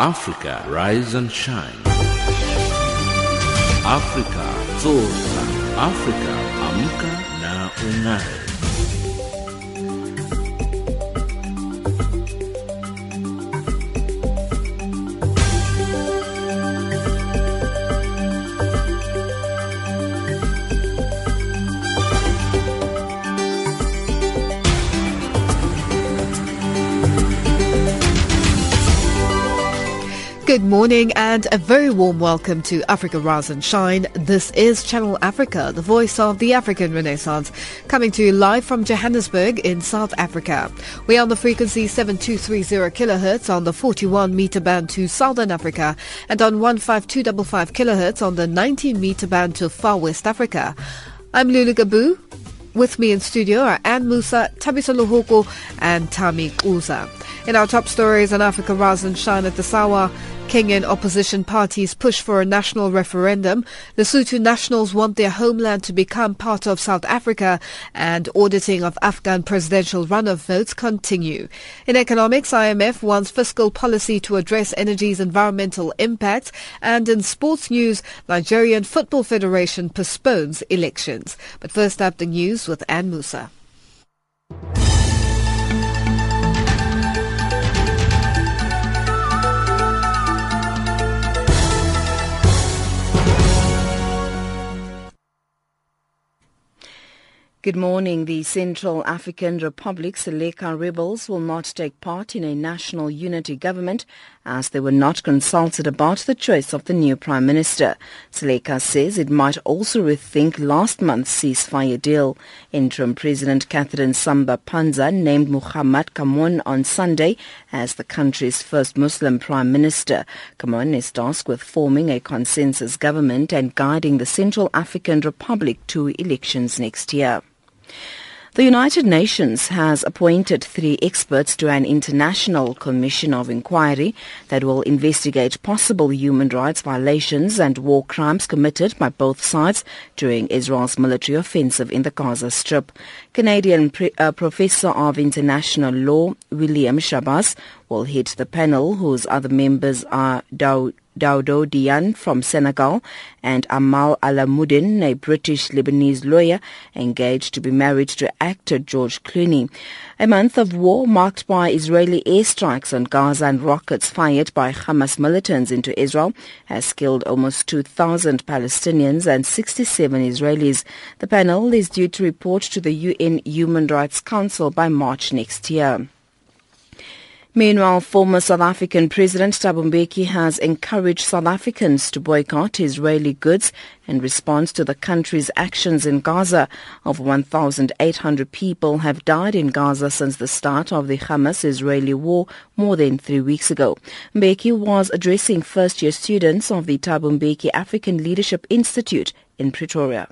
Africa, rise and shine. Africa, zorka. Africa, amka na ung'are. Good morning and a very warm welcome to Africa Rise and Shine. This is Channel Africa, the voice of the African Renaissance, coming to you live from Johannesburg in South Africa. We are on the frequency 7230 kilohertz on the 41 meter band to Southern Africa and on 15255 kilohertz on the 19 meter band to Far West Africa. I'm Lulu Gabu. With me in studio are Ann Musa, Tabisa Luhoko and Tami Uza. In our top stories on Africa and Shine at the Sawa, Kenyan opposition parties push for a national referendum. Lesotho nationals want their homeland to become part of South Africa and auditing of Afghan presidential runoff votes continue. In economics, IMF wants fiscal policy to address energy's environmental impact. And in sports news, Nigerian Football Federation postpones elections. But first up, the news with Ann Musa. Good morning. The Central African Republic Seleka rebels will not take part in a national unity government as they were not consulted about the choice of the new prime minister. Seleka says it might also rethink last month's ceasefire deal. Interim President Catherine Samba Panza named Muhammad Kamoun on Sunday as the country's first Muslim prime minister. Kamoun is tasked with forming a consensus government and guiding the Central African Republic to elections next year. The United Nations has appointed three experts to an international commission of inquiry that will investigate possible human rights violations and war crimes committed by both sides during Israel's military offensive in the Gaza Strip. Canadian pre- uh, professor of international law William Schabas will head the panel whose other members are Daouda Diane from Senegal and Amal Alamuddin, a British Lebanese lawyer engaged to be married to actor George Clooney. A month of war marked by Israeli airstrikes on Gaza and rockets fired by Hamas militants into Israel has killed almost 2,000 Palestinians and 67 Israelis. The panel is due to report to the UN Human Rights Council by March next year. Meanwhile, former South African President Thabo Mbeki has encouraged South Africans to boycott Israeli goods in response to the country's actions in Gaza. Over 1,800 people have died in Gaza since the start of the Hamas-Israeli war more than three weeks ago. Mbeki was addressing first-year students of the Thabo Mbeki African Leadership Institute in Pretoria.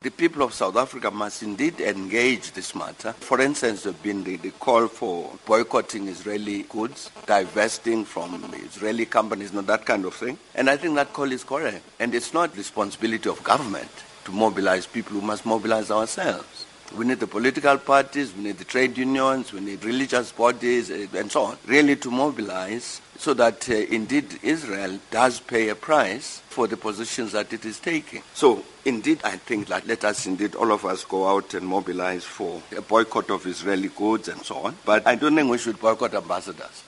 The people of South Africa must indeed engage this matter. For instance, there has been the, the, call for boycotting Israeli goods, divesting from Israeli companies, not that kind of thing. And I think that call is correct. And it's not responsibility of government to mobilize people. We must mobilize ourselves. We need the political parties, we need the trade unions, we need religious bodies, eh, and so on, really to mobilize so that uh, indeed Israel does pay a price for the positions that it is taking. So indeed, I think that let us indeed all of us go out and mobilize for a boycott of Israeli goods and so on. But I don't think we should boycott ambassadors.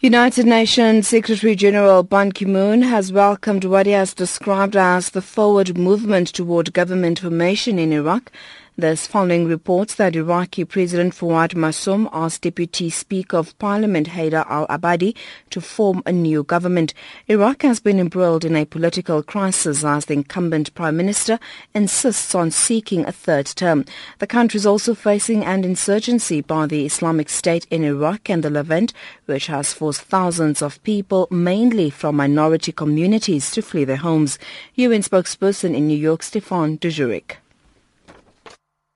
United Nations Secretary General Ban Ki-moon has welcomed what he has described as the forward movement toward government formation in Iraq this following reports that Iraqi President Fouad Massoum asked Deputy Speaker of Parliament Haider al-Abadi to form a new government. Iraq has been embroiled in a political crisis as the incumbent Prime Minister insists on seeking a third term. The country is also facing an insurgency by the Islamic State in Iraq and the Levant, which has forced thousands of people, mainly from minority communities, to flee their homes. UN spokesperson in New York, Stefan Dujarric.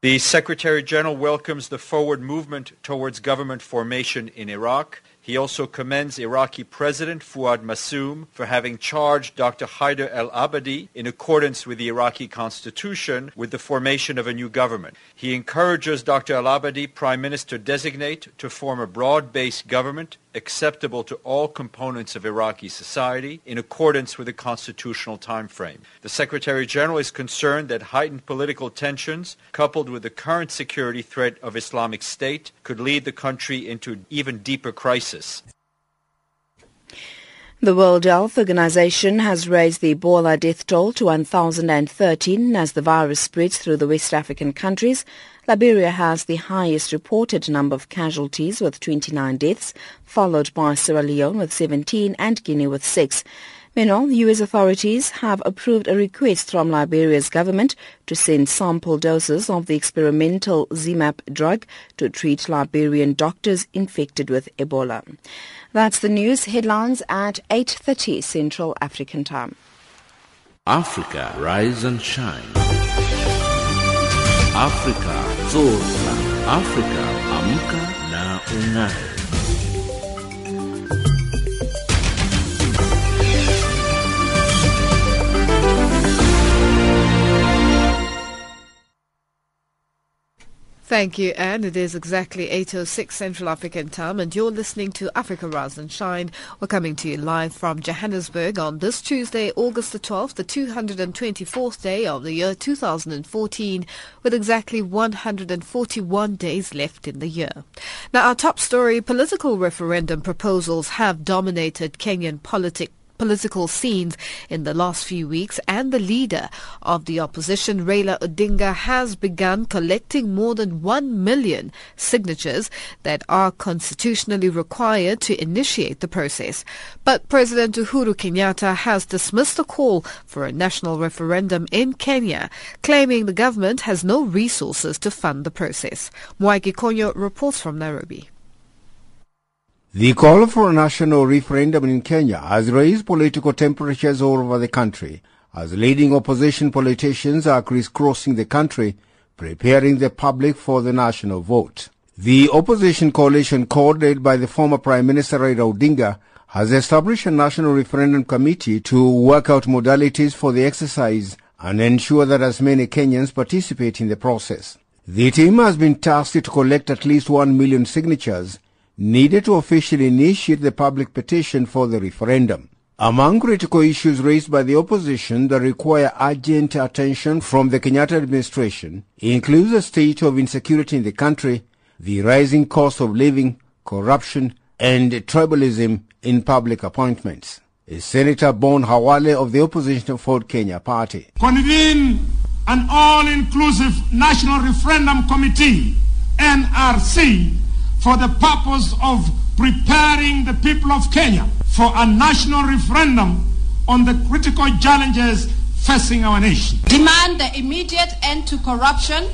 The Secretary General welcomes the forward movement towards government formation in Iraq. He also commends Iraqi President Fuad Massoum for having charged Dr. Haider al-Abadi in accordance with the Iraqi constitution with the formation of a new government. He encourages Dr. al-Abadi, Prime Minister designate, to form a broad-based government acceptable to all components of Iraqi society in accordance with the constitutional time frame. The Secretary General is concerned that heightened political tensions coupled with the current security threat of Islamic State could lead the country into an even deeper crisis. The World Health Organization has raised the Ebola death toll to 1,013 as the virus spreads through the West African countries. Liberia has the highest reported number of casualties with 29 deaths, followed by Sierra Leone with 17 and Guinea with 6. Meanwhile, U.S. authorities have approved a request from Liberia's government to send sample doses of the experimental ZMapp drug to treat Liberian doctors infected with Ebola. That's the news headlines at 8.30 Central African Time. Africa, rise and shine. Africa, zorka. Africa, amka na ungae. Thank you, Anne. It is exactly 8.06 Central African time and you're listening to Africa Rise and Shine. We're coming to you live from Johannesburg on this Tuesday, August the 12th, the 224th day of the year 2014, with exactly 141 days left in the year. Now, our top story, political referendum proposals have dominated Kenyan politics political scenes in the last few weeks, and the leader of the opposition, Raila Odinga, has begun collecting more than 1 million signatures that are constitutionally required to initiate the process. But President Uhuru Kenyatta has dismissed the call for a national referendum in Kenya, claiming the government has no resources to fund the process. Mwaiki Konyo reports from Nairobi. The call for a national referendum in Kenya has raised political temperatures all over the country as leading opposition politicians are crisscrossing the country preparing the public for the national vote. The opposition coalition led by the former Prime Minister Raila Odinga has established a national referendum committee to work out modalities for the exercise and ensure that as many Kenyans participate in the process. The team has been tasked to collect at least 1 million signatures needed to officially initiate the public petition for the referendum. Among critical issues raised by the opposition that require urgent attention from the Kenyatta administration includes the state of insecurity in the country, the rising cost of living, corruption, and tribalism in public appointments. Senator Bon Hawale of the opposition Ford Kenya party. Convene an all-inclusive National Referendum Committee, NRC, for the purpose of preparing the people of Kenya for a national referendum on the critical challenges facing our nation. Demand the immediate end to corruption,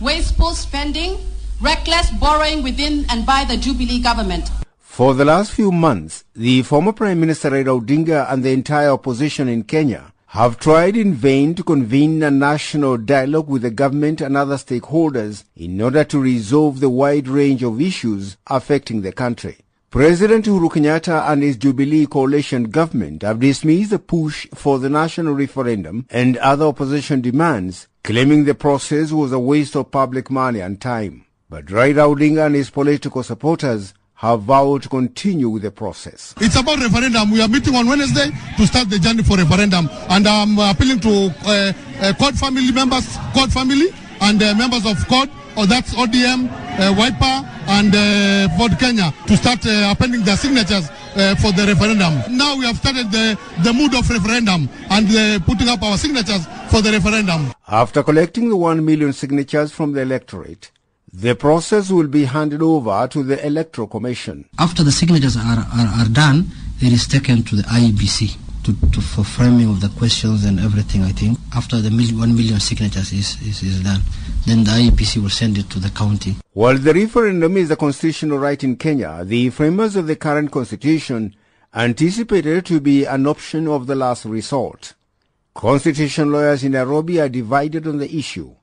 wasteful spending, reckless borrowing within and by the Jubilee government. For the last few months, the former Prime Minister Raila Odinga and the entire opposition in Kenya have tried in vain to convene a national dialogue with the government and other stakeholders in order to resolve the wide range of issues affecting the country. President Uhuru Kenyatta and his Jubilee coalition government have dismissed the push for the national referendum and other opposition demands, claiming the process was a waste of public money and time. But Raila Odinga and his political supporters have vowed to continue with the process. It's about referendum. We are meeting on Wednesday to start the journey for referendum. And I'm appealing to uh, uh, court family members, court family, and uh, members of court, or that's ODM, uh, WIPA, and uh, Ford Kenya, to start uh, appending their signatures uh, for the referendum. Now we have started the, the mood of referendum and uh, putting up our signatures for the referendum. After collecting the 1 million signatures from the electorate, the process will be handed over to the Electoral Commission. After the signatures are, are, are done, it is taken to the IEBC to, to, for framing of the questions and everything, I think. After the mil, 1 million signatures is, is, is done, then the IEBC will send it to the county. While the referendum is a constitutional right in Kenya, the framers of the current constitution anticipated it to be an option of the last resort. Constitution lawyers in Nairobi are divided on the issue.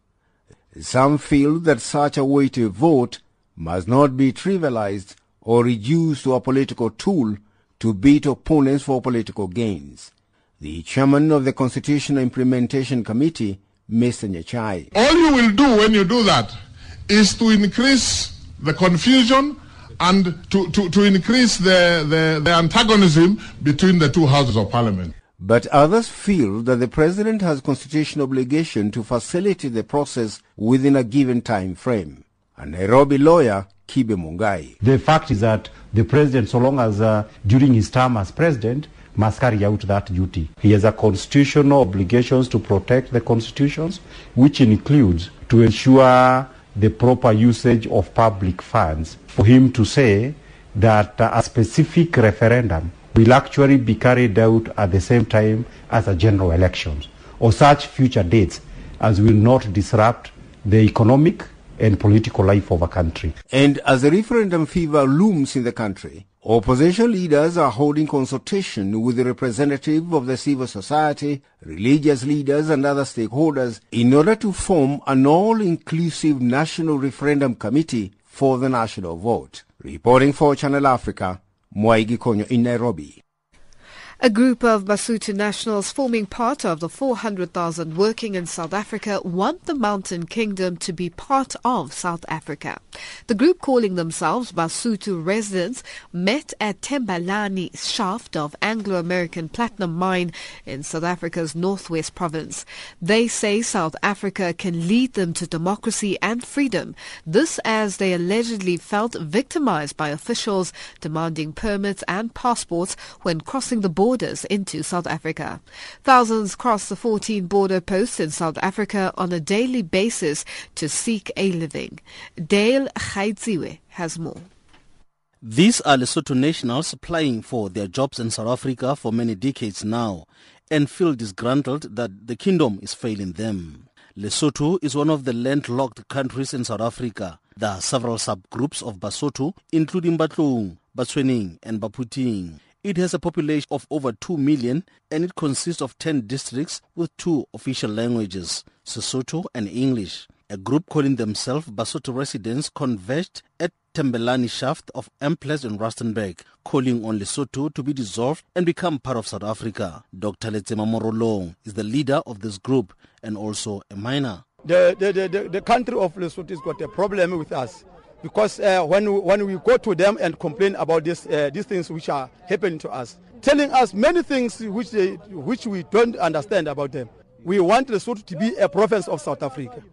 Some feel that such a way to vote must not be trivialized or reduced to a political tool to beat opponents for political gains. The chairman of the Constitutional Implementation Committee, Mr. Nyachae. All you will do when you do that is to increase the confusion and to, to, to increase the, the, the antagonism between the two houses of parliament. But others feel that the president has constitutional obligation to facilitate the process within a given time frame. A Nairobi lawyer, Kibe Mungai. The fact is that the president, so long as uh, during his term as president, must carry out that duty. He has a constitutional obligations to protect the constitutions, which includes to ensure the proper usage of public funds. For him to say that uh, a specific referendum will actually be carried out at the same time as a general elections or such future dates as will not disrupt the economic and political life of a country. And as the referendum fever looms in the country, opposition leaders are holding consultation with the representative of the civil society, religious leaders and other stakeholders in order to form an all-inclusive national referendum committee for the national vote. Reporting for Channel Africa, Mwaigi Konyo i Nairobi. A group of Basotho nationals forming part of the 400,000 working in South Africa want the Mountain Kingdom to be part of South Africa. The group calling themselves Basotho residents met at Thembelani shaft of Anglo-American Platinum Mine in South Africa's northwest province. They say South Africa can lead them to democracy and freedom. This as they allegedly felt victimized by officials demanding permits and passports when crossing the border borders into South Africa. Thousands cross the 14 border posts in South Africa on a daily basis to seek a living. Dale Khaidziwe has more. These are Lesotho nationals applying for their jobs in South Africa for many decades now and feel disgruntled that the kingdom is failing them. Lesotho is one of the landlocked countries in South Africa. There are several subgroups of Basotho, including Batlong, Batswening, and Baputing. It has a population of over 2 million and it consists of 10 districts with two official languages, Sesotho and English. A group calling themselves Basotho residents converged at Thembelani shaft of Amplats in Rustenburg, calling on Lesotho to be dissolved and become part of South Africa. Dr. Letsema Morolong is the leader of this group and also a miner. The, the, the, the country of Lesotho has got a problem with us because uh, when, we, when we go to them and complain about this, uh, these things which are happening to us, telling us many things which, they, which we don't understand about them. We want the Lesotho to be a province of South Africa.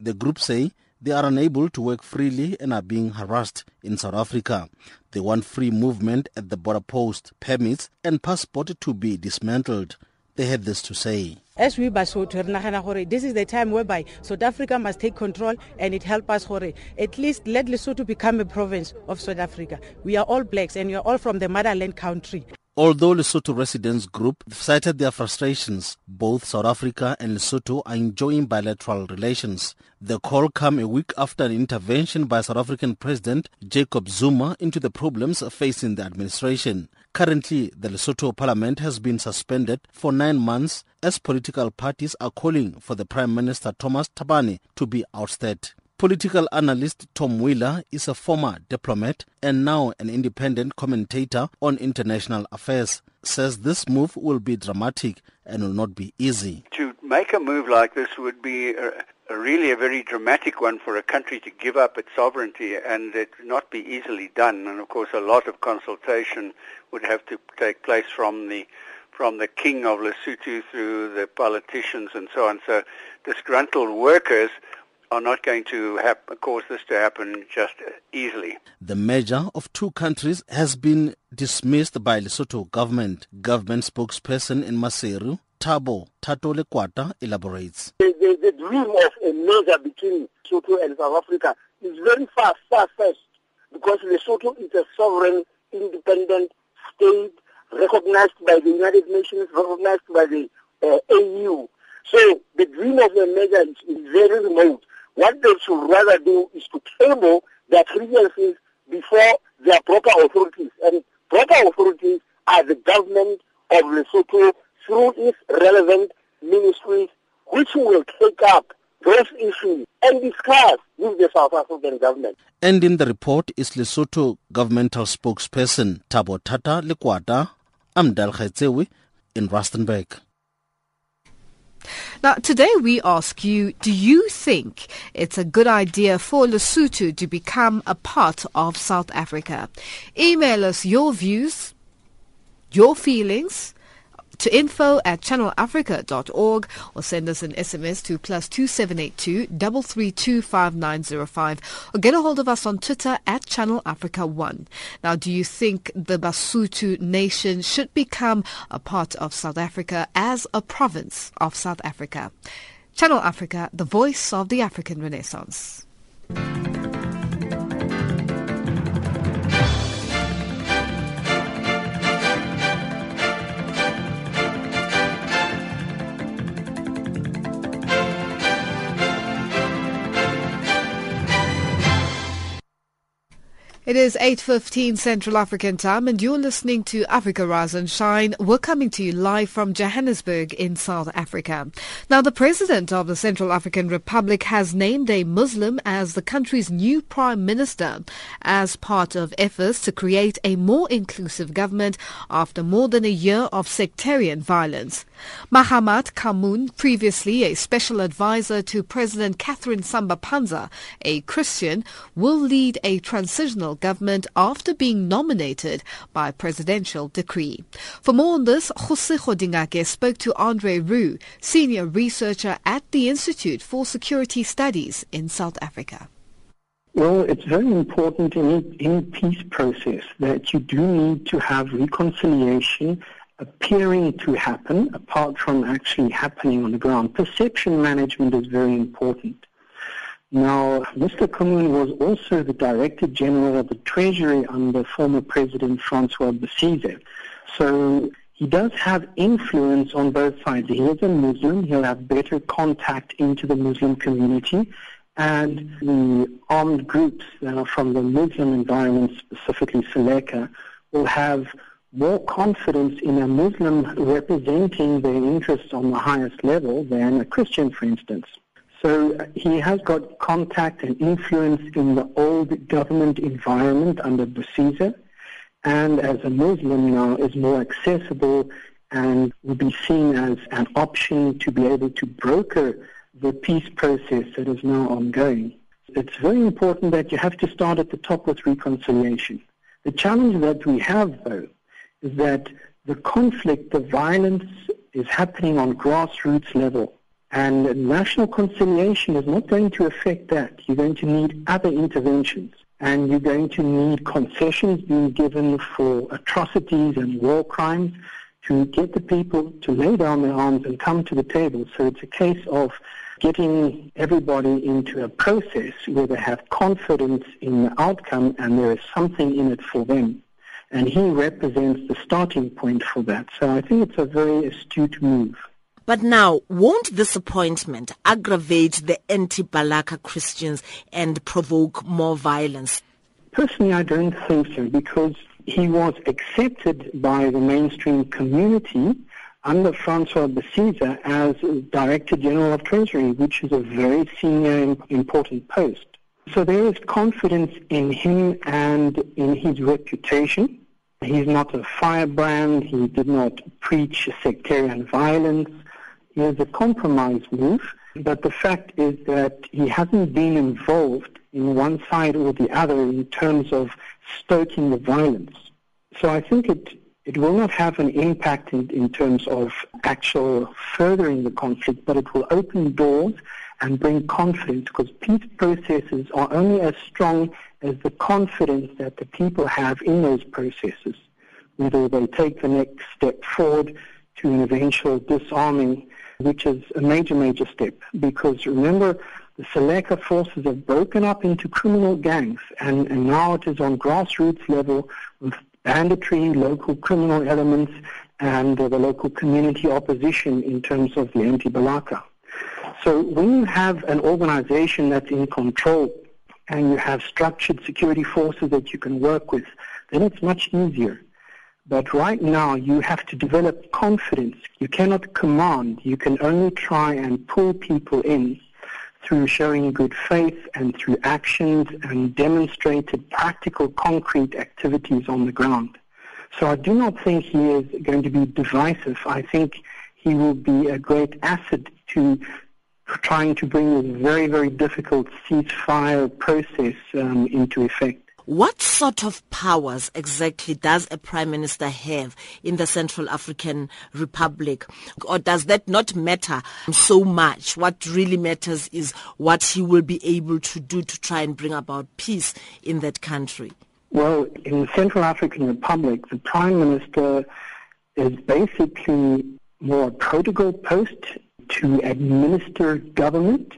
The group say they are unable to work freely and are being harassed in South Africa. They want free movement at the border post, permits and passport to be dismantled. They had this to say. As we Basotho, this is the time whereby South Africa must take control and it help us hore. At least let Lesotho become a province of South Africa. We are all blacks and we are all from the motherland country. Although Lesotho Residents Group cited their frustrations, both South Africa and Lesotho are enjoying bilateral relations. The call came a week after an intervention by South African President Jacob Zuma into the problems facing the administration. Currently, the Lesotho Parliament has been suspended for nine months as political parties are calling for the Prime Minister Thomas Thabane to be ousted. Political analyst Tom Wheeler is a former diplomat and now an independent commentator on international affairs. Says this move will be dramatic and will not be easy. To make a move like this would be a, a really a very dramatic one for a country to give up its sovereignty and it would not be easily done. And of course, a lot of consultation would have to take place from the from the king of Lesotho through the politicians and so on. So disgruntled workers are not going to hap- cause this to happen just easily. The merger of two countries has been dismissed by Lesotho government. Government spokesperson in Maseru, Thabo Thato elaborates. The, the, the, dream of a merger between Lesotho and South Africa is very far, far fetched because Lesotho is a sovereign, independent state recognized by the United Nations, recognized by the uh, AU. So the dream of a merger is very remote. What they should rather do is to table their grievances before their proper authorities. And proper authorities are the government of Lesotho through its relevant ministries, which will take up those issues and discuss with the South African government. And in the report is Lesotho governmental spokesperson Thabo Tata Lekwata Amdal Khaitsewe in Rustenburg. Now, today we ask you, do you think it's a good idea for Lesotho to become a part of South Africa? Email us your views, your feelings, to info at channelafrica.org or send us an SMS to plus 2782 3325905 or get a hold of us on Twitter at Channel Africa 1. Now, do you think the Basotho nation should become a part of South Africa as a province of South Africa? Channel Africa, the voice of the African Renaissance. It is 8.15 Central African time and you're listening to Africa Rise and Shine. We're coming to you live from Johannesburg in South Africa. Now, the President of the Central African Republic has named a Muslim as the country's new Prime Minister as part of efforts to create a more inclusive government after more than a year of sectarian violence. Mahamat Kamoun, previously a special advisor to President Catherine Samba Panza, a Christian, will lead a transitional government after being nominated by presidential decree. For more on this, Jose Kgodingake spoke to Andre Roux, senior researcher at the Institute for Security Studies in South Africa. Well, it's very important in any peace process that you do need to have reconciliation appearing to happen apart from actually happening on the ground. Perception management is very important. Now, Mr. Kamoun was also the Director General of the Treasury under former President Francois Bozize. So he does have influence on both sides. He is a Muslim. He'll have better contact into the Muslim community. And the armed groups that are from the Muslim environment, specifically Seleka, will have more confidence in a Muslim representing their interests on the highest level than a Christian, for instance. So uh, he has got contact and influence in the old government environment under Bozize, and as a Muslim now is more accessible and will be seen as an option to be able to broker the peace process that is now ongoing. It's very important that you have to start at the top with reconciliation. The challenge that we have, though, is that the conflict, the violence is happening on grassroots level. And national conciliation is not going to affect that. You're going to need other interventions. And you're going to need concessions being given for atrocities and war crimes to get the people to lay down their arms and come to the table. So it's a case of getting everybody into a process where they have confidence in the outcome and there is something in it for them. And he represents the starting point for that. So I think it's a very astute move. But now, won't this appointment aggravate the anti-Balaka Christians and provoke more violence? Personally, I don't think so because he was accepted by the mainstream community under Francois Bozize as Director General of Treasury, which is a very senior and important post. So there is confidence in him and in his reputation. He's not a firebrand. He did not preach sectarian violence is a compromise move, but the fact is that he hasn't been involved in one side or the other in terms of stoking the violence. So I think it, it will not have an impact in, in terms of actual furthering the conflict, but it will open doors and bring confidence because peace processes are only as strong as the confidence that the people have in those processes, whether they take the next step forward to an eventual disarming which is a major, major step. Because remember, the Seleka forces have broken up into criminal gangs, and, and now it is on grassroots level with banditry, local criminal elements, and uh, the local community opposition in terms of the anti-Balaka. So when you have an organization that's in control and you have structured security forces that you can work with, then it's much easier. But right now, you have to develop confidence. You cannot command. You can only try and pull people in through showing good faith and through actions and demonstrated practical concrete activities on the ground. So I do not think he is going to be divisive. I think he will be a great asset to trying to bring this very, very difficult ceasefire process um, into effect. What sort of powers exactly does a prime minister have in the Central African Republic? Or does that not matter so much? What really matters is what he will be able to do to try and bring about peace in that country. Well, in the Central African Republic, the prime minister is basically more a protocol post to administer government.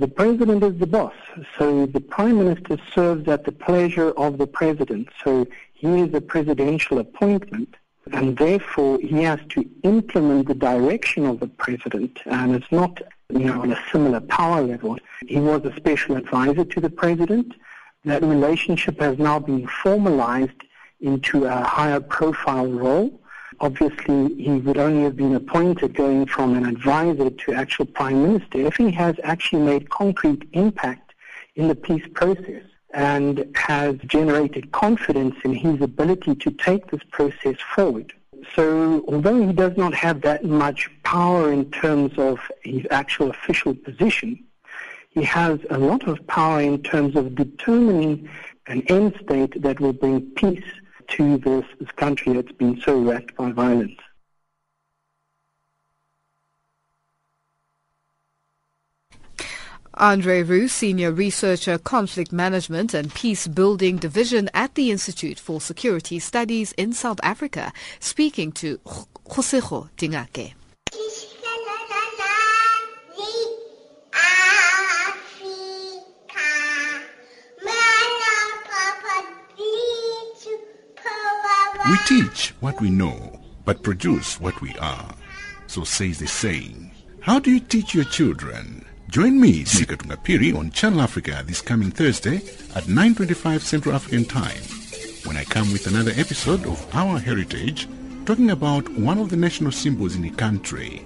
The president is the boss, so the prime minister serves at the pleasure of the president. So he is a presidential appointment, and therefore he has to implement the direction of the president, and it's not you know, on a similar power level. He was a special advisor to the president. That relationship has now been formalized into a higher profile role obviously he would only have been appointed going from an advisor to actual prime minister if he has actually made concrete impact in the peace process and has generated confidence in his ability to take this process forward. So although he does not have that much power in terms of his actual official position, he has a lot of power in terms of determining an end state that will bring peace to this, this country that's been so wrecked by violence. Andre Roux, Senior Researcher, Conflict Management and Peace Building Division at the Institute for Security Studies in South Africa, speaking to Kgossego Dingake. We teach what we know, but produce what we are. So says the saying. How do you teach your children? Join me, Sika Tungapiri, on Channel Africa this coming Thursday at 9.25 Central African Time, when I come with another episode of Our Heritage, talking about one of the national symbols in the country,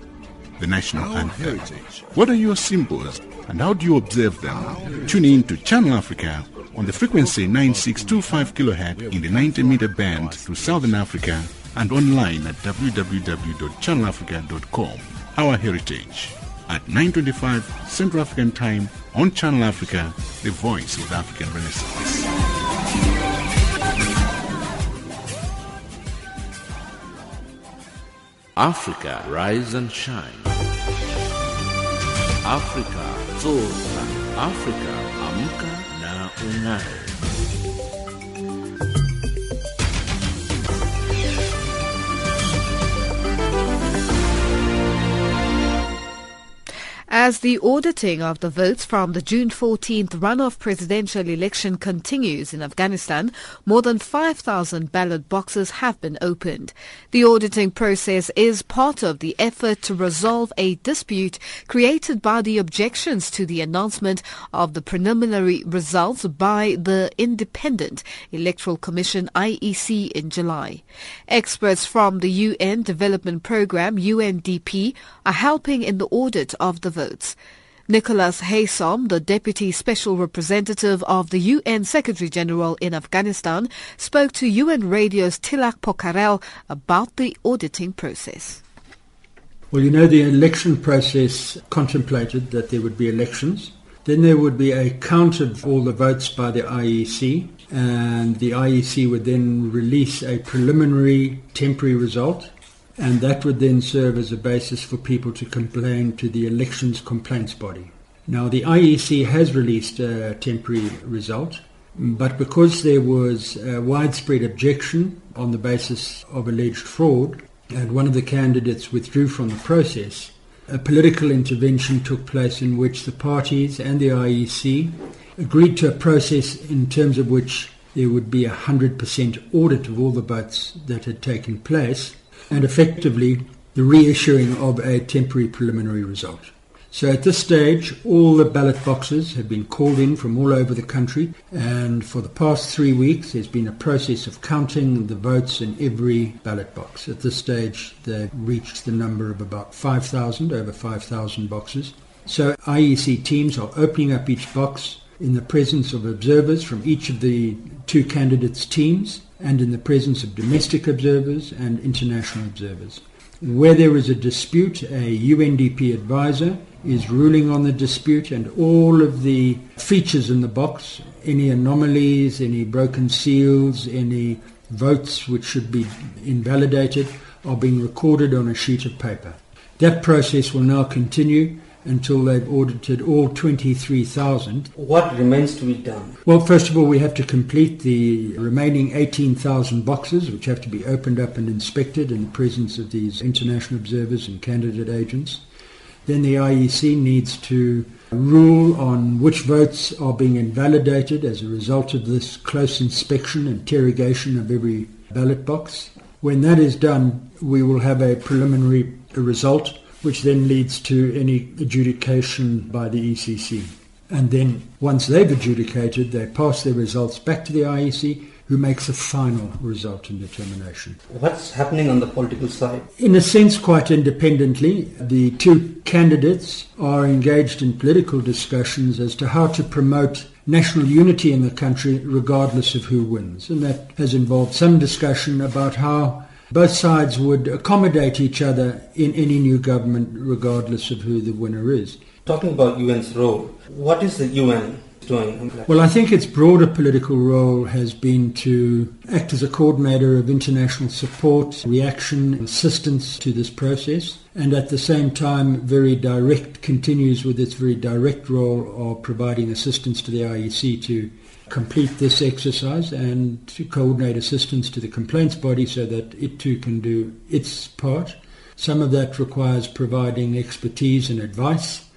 the national Our anthem. Heritage. What are your symbols, and how do you observe them? Tune in to Channel Africa on the frequency 9625 kHz in the 90 meter band to Southern Africa and online at www.channelafrica.com. Our heritage at 9:25 Central African Time on Channel Africa, the voice of African Renaissance. Africa, rise and shine. Africa, zorka. Africa, amka na As the auditing of the votes from the June 14th runoff presidential election continues in Afghanistan, more than 5,000 ballot boxes have been opened. The auditing process is part of the effort to resolve a dispute created by the objections to the announcement of the preliminary results by the Independent Electoral Commission IEC in July. Experts from the UN Development Programme UNDP are helping in the audit of the votes. Nicholas Haysom, the Deputy Special Representative of the UN Secretary General in Afghanistan, spoke to UN Radio's Tilak Pokharel about the auditing process. Well, you know, the election process contemplated that there would be elections. Then there would be a count of all the votes by the IEC, and the IEC would then release a preliminary temporary result and that would then serve as a basis for people to complain to the elections complaints body. Now, the IEC has released a temporary result, but because there was a widespread objection on the basis of alleged fraud, and one of the candidates withdrew from the process, a political intervention took place in which the parties and the IEC agreed to a process in terms of which there would be a 100% audit of all the votes that had taken place and effectively the reissuing of a temporary preliminary result. So at this stage, all the ballot boxes have been called in from all over the country, and for the past three weeks, there's been a process of counting the votes in every ballot box. At this stage, they've reached the number of about 5,000, over 5,000 boxes. So IEC teams are opening up each box in the presence of observers from each of the two candidates' teams and in the presence of domestic observers and international observers. Where there is a dispute, a UNDP advisor is ruling on the dispute and all of the features in the box, any anomalies, any broken seals, any votes which should be invalidated, are being recorded on a sheet of paper. That process will now continue until they've audited all 23,000. What remains to be done? Well, first of all, we have to complete the remaining 18,000 boxes, which have to be opened up and inspected in the presence of these international observers and candidate agents. Then the IEC needs to rule on which votes are being invalidated as a result of this close inspection, and interrogation of every ballot box. When that is done, we will have a preliminary result which then leads to any adjudication by the ECC. And then once they've adjudicated, they pass their results back to the IEC, who makes a final result and determination. What's happening on the political side? In a sense, quite independently, the two candidates are engaged in political discussions as to how to promote national unity in the country regardless of who wins. And that has involved some discussion about how both sides would accommodate each other in any new government regardless of who the winner is. Talking about UN's role, what is the UN doing? Well, I think its broader political role has been to act as a coordinator of international support, reaction, assistance to this process, and at the same time, very direct, continues with its very direct role of providing assistance to the IEC to complete this exercise and to coordinate assistance to the complaints body so that it too can do its part. Some of that requires providing expertise and advice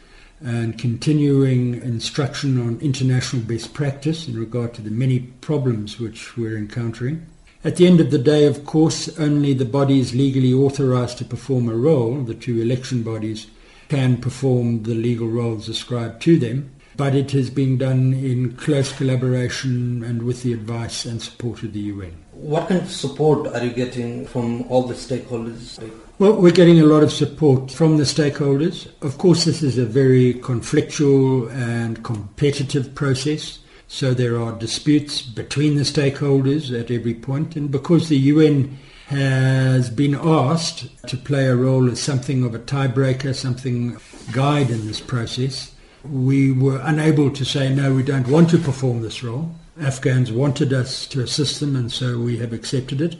and continuing instruction on international best practice in regard to the many problems which we're encountering. At the end of the day, of course, only the bodies legally authorized to perform a role, the two election bodies, can perform the legal roles ascribed to them but it has been done in close collaboration and with the advice and support of the UN. What kind of support are you getting from all the stakeholders? Well, we're getting a lot of support from the stakeholders. Of course, this is a very conflictual and competitive process. So there are disputes between the stakeholders at every point. And because the UN has been asked to play a role as something of a tiebreaker, something guide in this process, we were unable to say, no, we don't want to perform this role. Afghans wanted us to assist them, and so we have accepted it.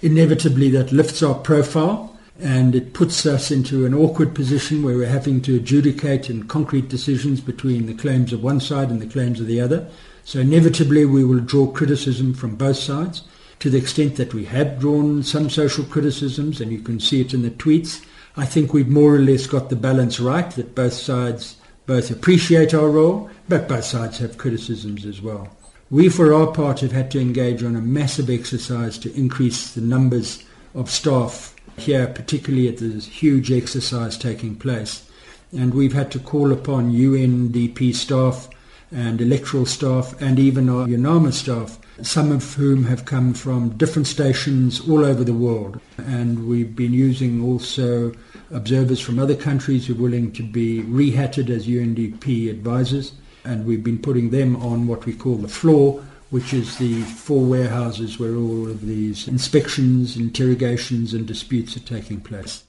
Inevitably, that lifts our profile and it puts us into an awkward position where we're having to adjudicate in concrete decisions between the claims of one side and the claims of the other. So, inevitably, we will draw criticism from both sides to the extent that we have drawn some social criticisms, and you can see it in the tweets. I think we've more or less got the balance right, that both sides both appreciate our role, but both sides have criticisms as well. We, for our part, have had to engage on a massive exercise to increase the numbers of staff here, particularly at this huge exercise taking place. And we've had to call upon UNDP staff and electoral staff and even our UNAMA staff, some of whom have come from different stations all over the world. And we've been using also observers from other countries who are willing to be rehatted as UNDP advisors, and we've been putting them on what we call the floor, which is the four warehouses where all of these inspections, interrogations, and disputes are taking place.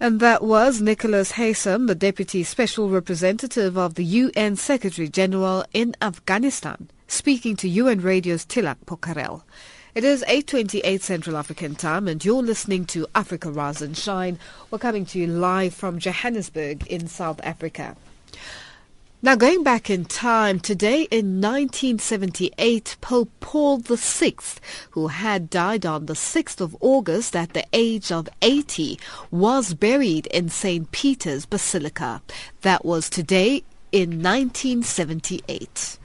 And that was Nicholas Haysom, the Deputy Special Representative of the UN Secretary General in Afghanistan, speaking to UN Radio's Tilak Pokharel. It is 8.28 Central African Time and you're listening to Africa Rise and Shine. We're coming to you live from Johannesburg in South Africa. Now, going back in time, today in 1978, Pope Paul VI, who had died on the 6th of August at the age of 80, was buried in St. Peter's Basilica. That was today in 1978.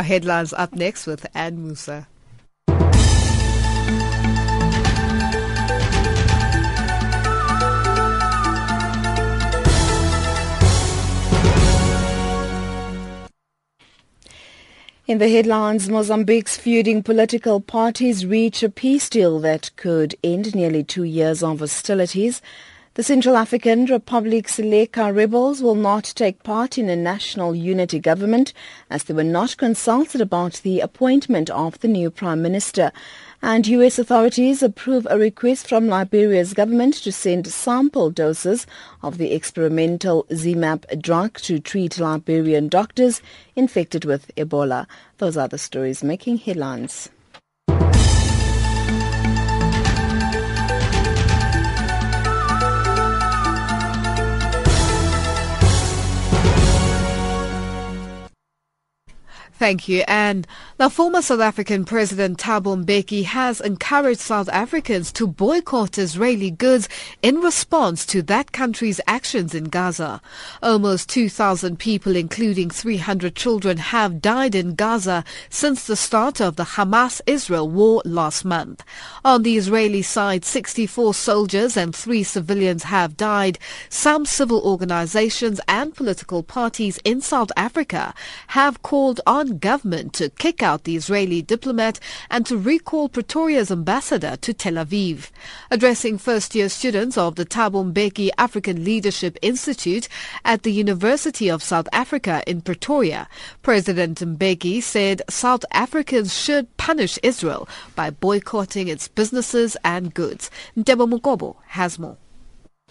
Our headlines up next with Anne Musa. In the headlines, Mozambique's feuding political parties reach a peace deal that could end nearly two years of hostilities. The Central African Republic's Seleka rebels will not take part in a national unity government as they were not consulted about the appointment of the new prime minister. And U.S. authorities approve a request from Liberia's government to send sample doses of the experimental ZMapp drug to treat Liberian doctors infected with Ebola. Those are the stories making headlines. Thank you, Anne. Now, former South African President Thabo Mbeki has encouraged South Africans to boycott Israeli goods in response to that country's actions in Gaza. Almost 2,000 people, including 300 children, have died in Gaza since the start of the Hamas-Israel war last month. On the Israeli side, 64 soldiers and three civilians have died. Some civil organizations and political parties in South Africa have called on government to kick out the Israeli diplomat and to recall Pretoria's ambassador to Tel Aviv. Addressing first-year students of the Thabo Mbeki African Leadership Institute at the University of South Africa in Pretoria, President Mbeki said South Africans should punish Israel by boycotting its businesses and goods. Ntebo Mukobo has more.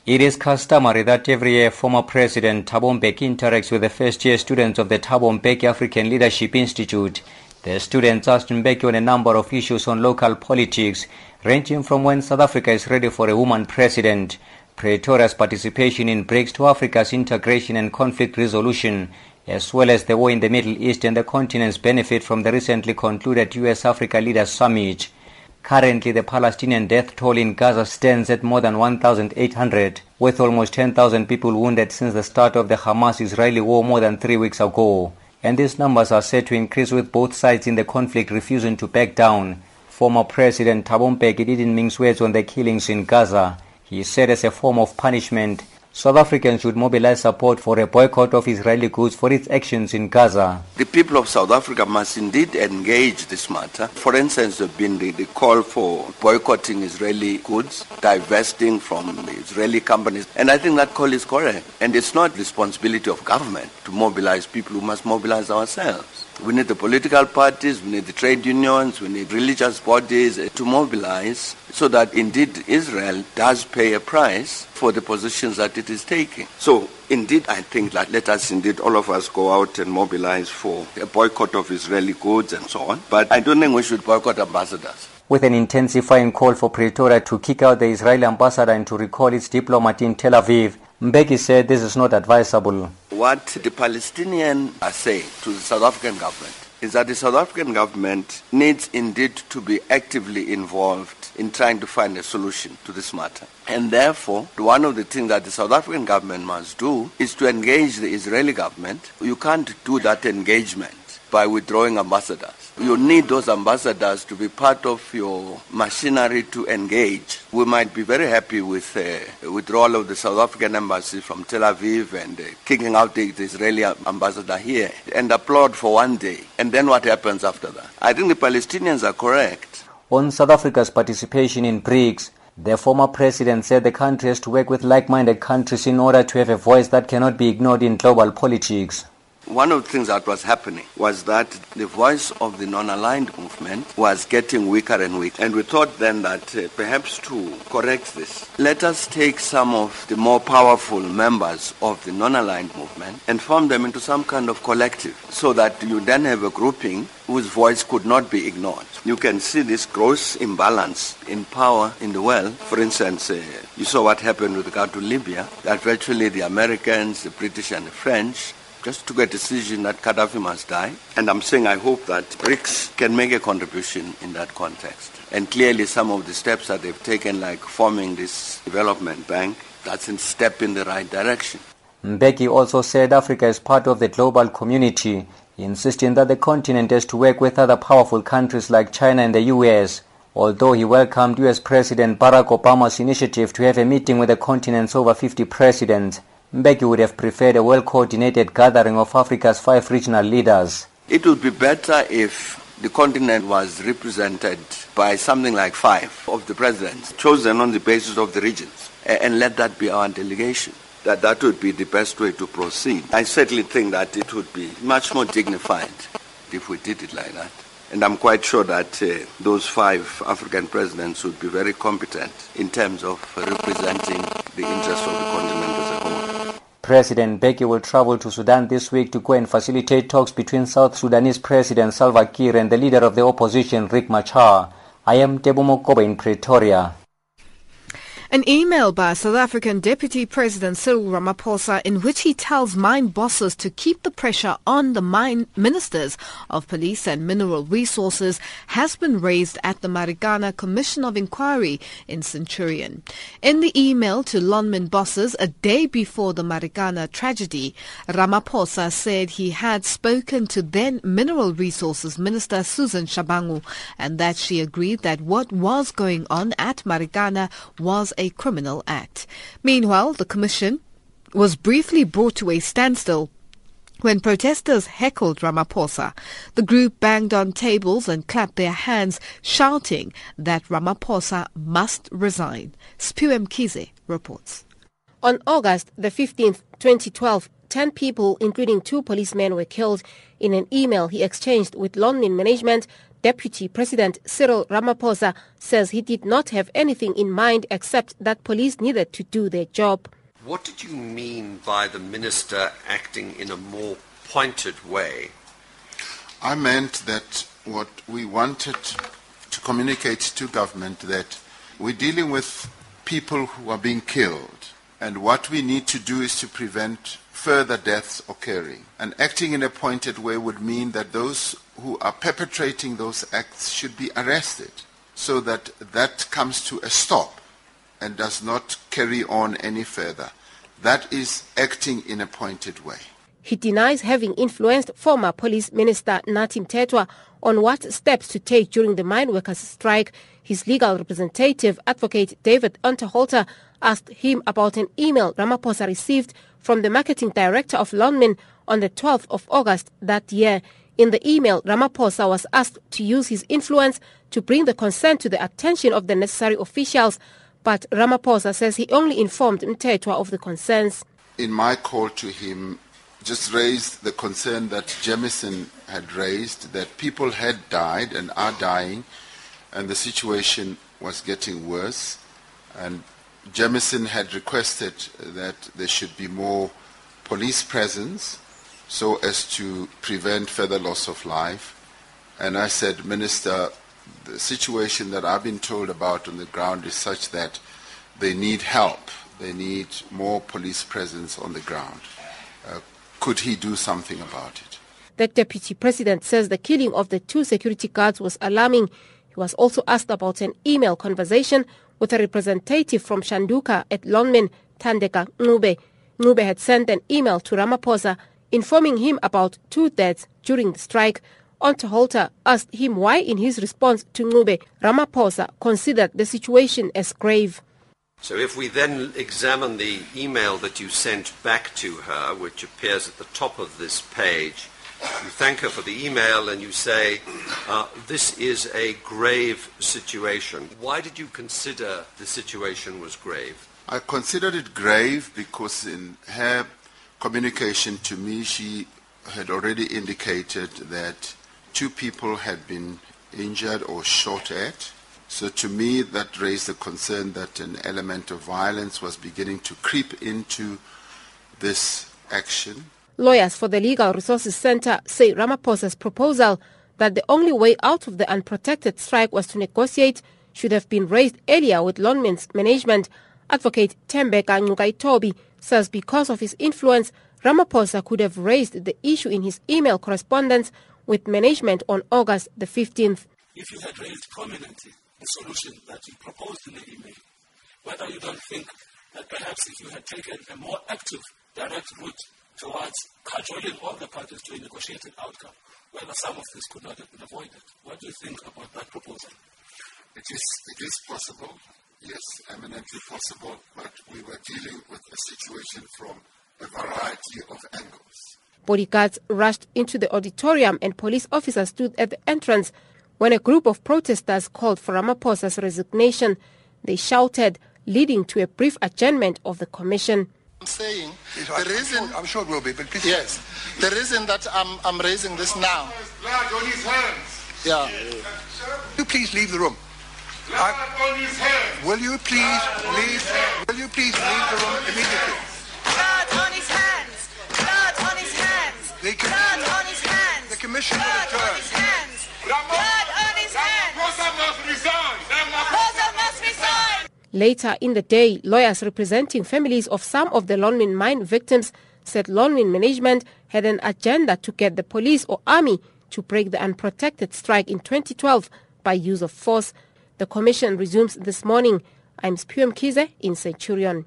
It is customary that every year former President Thabo Mbeki interacts with the first-year students of the Thabo Mbeki African Leadership Institute. The students asked Mbeki on a number of issues on local politics, ranging from when South Africa is ready for a woman president, Pretoria's participation in BRICS to Africa's integration and conflict resolution, as well as the war in the Middle East and the continent's benefit from the recently concluded U.S.-Africa Leaders Summit. Currently, the Palestinian death toll in Gaza stands at more than 1,800, with almost 10,000 people wounded since the start of the Hamas-Israeli war more than three weeks ago. And these numbers are set to increase with both sides in the conflict refusing to back down. Former President Thabo didn't mince words on the killings in Gaza. He said as a form of punishment, South Africans should mobilize support for a boycott of Israeli goods for its actions in Gaza. The people of South Africa must indeed engage this matter. For instance, there has been the, the, call for boycotting Israeli goods, divesting from Israeli companies, and I think that call is correct. And it's not responsibility of government to mobilize people We must mobilize ourselves. We need the political parties, we need the trade unions, we need religious bodies eh, to mobilize so that indeed Israel does pay a price for the positions that it is taking. So indeed, I think that let us indeed, all of us go out and mobilize for a boycott of Israeli goods and so on. But I don't think we should boycott ambassadors. With an intensifying call for Pretoria to kick out the Israeli ambassador and to recall its diplomat in Tel Aviv, Mbeki said this is not advisable. What the Palestinians are saying to the South African government is that the South African government needs indeed to be actively involved in trying to find a solution to this matter. And therefore, one of the things that the South African government must do is to engage the Israeli government. You can't do that engagement by withdrawing ambassadors. You need those ambassadors to be part of your machinery to engage. We might be very happy with uh, withdrawal of the South African embassy from Tel Aviv and uh, kicking out the, the Israeli ambassador here and applaud for one day. And then what happens after that? I think the Palestinians are correct. On South Africa's participation in BRICS, the former president said the country has to work with like-minded countries in order to have a voice that cannot be ignored in global politics. One of the things that was happening was that the voice of the non-aligned movement was getting weaker and weaker. And we thought then that uh, perhaps to correct this, let us take some of the more powerful members of the non-aligned movement and form them into some kind of collective so that you then have a grouping whose voice could not be ignored. You can see this gross imbalance in power in the world. For instance, uh, you saw what happened with regard to Libya, that virtually the Americans, the British and the French just took a decision that Gaddafi must die. And I'm saying I hope that BRICS can make a contribution in that context. And clearly some of the steps that they've taken, like forming this development bank, that's a step in the right direction. Mbeki also said Africa is part of the global community, insisting that the continent has to work with other powerful countries like China and the US. Although he welcomed US President Barack Obama's initiative to have a meeting with the continent's over 50 presidents, Mbeki would have preferred a well-coordinated gathering of Africa's five regional leaders. It would be better if the continent was represented by something like five of the presidents, chosen on the basis of the regions, and let that be our delegation. That that would be the best way to proceed. I certainly think that it would be much more dignified if we did it like that. And I'm quite sure that uh, those five African presidents would be very competent in terms of representing the interests of the continent. President Mbeki will travel to Sudan this week to go and facilitate talks between South Sudanese President Salva Kiir and the leader of the opposition, Riek Machar. I am Tebo Mokobe in Pretoria. An email by South African Deputy President Cyril Ramaphosa in which he tells mine bosses to keep the pressure on the mine ministers of police and mineral resources has been raised at the Marikana Commission of Inquiry in Centurion. In the email to Lonmin bosses a day before the Marikana tragedy, Ramaphosa said he had spoken to then Mineral Resources Minister Susan Shabangu and that she agreed that what was going on at Marikana was a criminal act. Meanwhile, the commission was briefly brought to a standstill when protesters heckled Ramaphosa, the group banged on tables and clapped their hands, shouting that Ramaphosa must resign. Spuem Kize reports. On August the 15th, 2012, 10 people, including two policemen, were killed in an email he exchanged with Lonmin management Deputy President Cyril Ramaphosa says he did not have anything in mind except that police needed to do their job. What did you mean by the minister acting in a more pointed way? I meant that what we wanted to communicate to government that we're dealing with people who are being killed and what we need to do is to prevent further deaths occurring. And acting in a pointed way would mean that those who are perpetrating those acts should be arrested so that that comes to a stop and does not carry on any further. That is acting in a pointed way. He denies having influenced former police minister Nathi Mthethwa on what steps to take during the mine workers strike. His legal representative, advocate David Unterhalter, asked him about an email Ramaphosa received from the marketing director of Lonmin on the 12th of August that year. In the email, Ramaphosa was asked to use his influence to bring the concern to the attention of the necessary officials, but Ramaphosa says he only informed Mthethwa of the concerns. In my call to him, just raised the concern that Jamieson had raised, that people had died and are dying, and the situation was getting worse. And Jamieson had requested that there should be more police presence so as to prevent further loss of life. And I said, Minister, the situation that I've been told about on the ground is such that they need help. They need more police presence on the ground. Uh, could he do something about it? The deputy president says the killing of the two security guards was alarming. He was also asked about an email conversation with a representative from Shanduka at Lonmin, Tandeka Ncube. Ncube had sent an email to Ramaphosa informing him about two deaths during the strike. Unterhalter asked him why in his response to Ncube, Ramaphosa considered the situation as grave. So if we then examine the email that you sent back to her, which appears at the top of this page, you thank her for the email and you say, uh, this is a grave situation. Why did you consider the situation was grave? I considered it grave because in her communication to me, she had already indicated that two people had been injured or shot at. So to me, that raised the concern that an element of violence was beginning to creep into this action. Lawyers for the Legal Resources Center say Ramaphosa's proposal that the only way out of the unprotected strike was to negotiate should have been raised earlier with Lonmin's management. Advocate Tembeka Ngcukaitobi says because of his influence, Ramaphosa could have raised the issue in his email correspondence with management on August the 15th. If you had raised prominently the solution that you proposed in the email, whether you don't think that perhaps if you had taken a more active, direct route towards cajoling all the parties to a negotiated outcome, whether some of this could not have been avoided. What do you think about that proposal? It is, it is possible yes, eminently possible, but we were dealing with a situation from a variety of angles. Bodyguards rushed into the auditorium and police officers stood at the entrance when a group of protesters called for Ramaphosa's resignation. They shouted, leading to a brief adjournment of the commission. I'm saying the reason I'm sure it will be, but please. Yes, the reason that I'm I'm raising this now. Blood on his hands. Yeah. You please leave the room. Blood on his hands. Will you please leave? Will you please leave the room immediately? Blood on his hands. Blood on his hands. The Blood on his hands. The commission will Blood on his hands. Blood on his hands. Ramaphosa must resign. Ramaphosa must resign. Later in the day, lawyers representing families of some of the Lonmin mine victims said Lonmin management had an agenda to get the police or army to break the unprotected strike in 2012 by use of force. The commission resumes this morning. I'm Spium Kize in Centurion.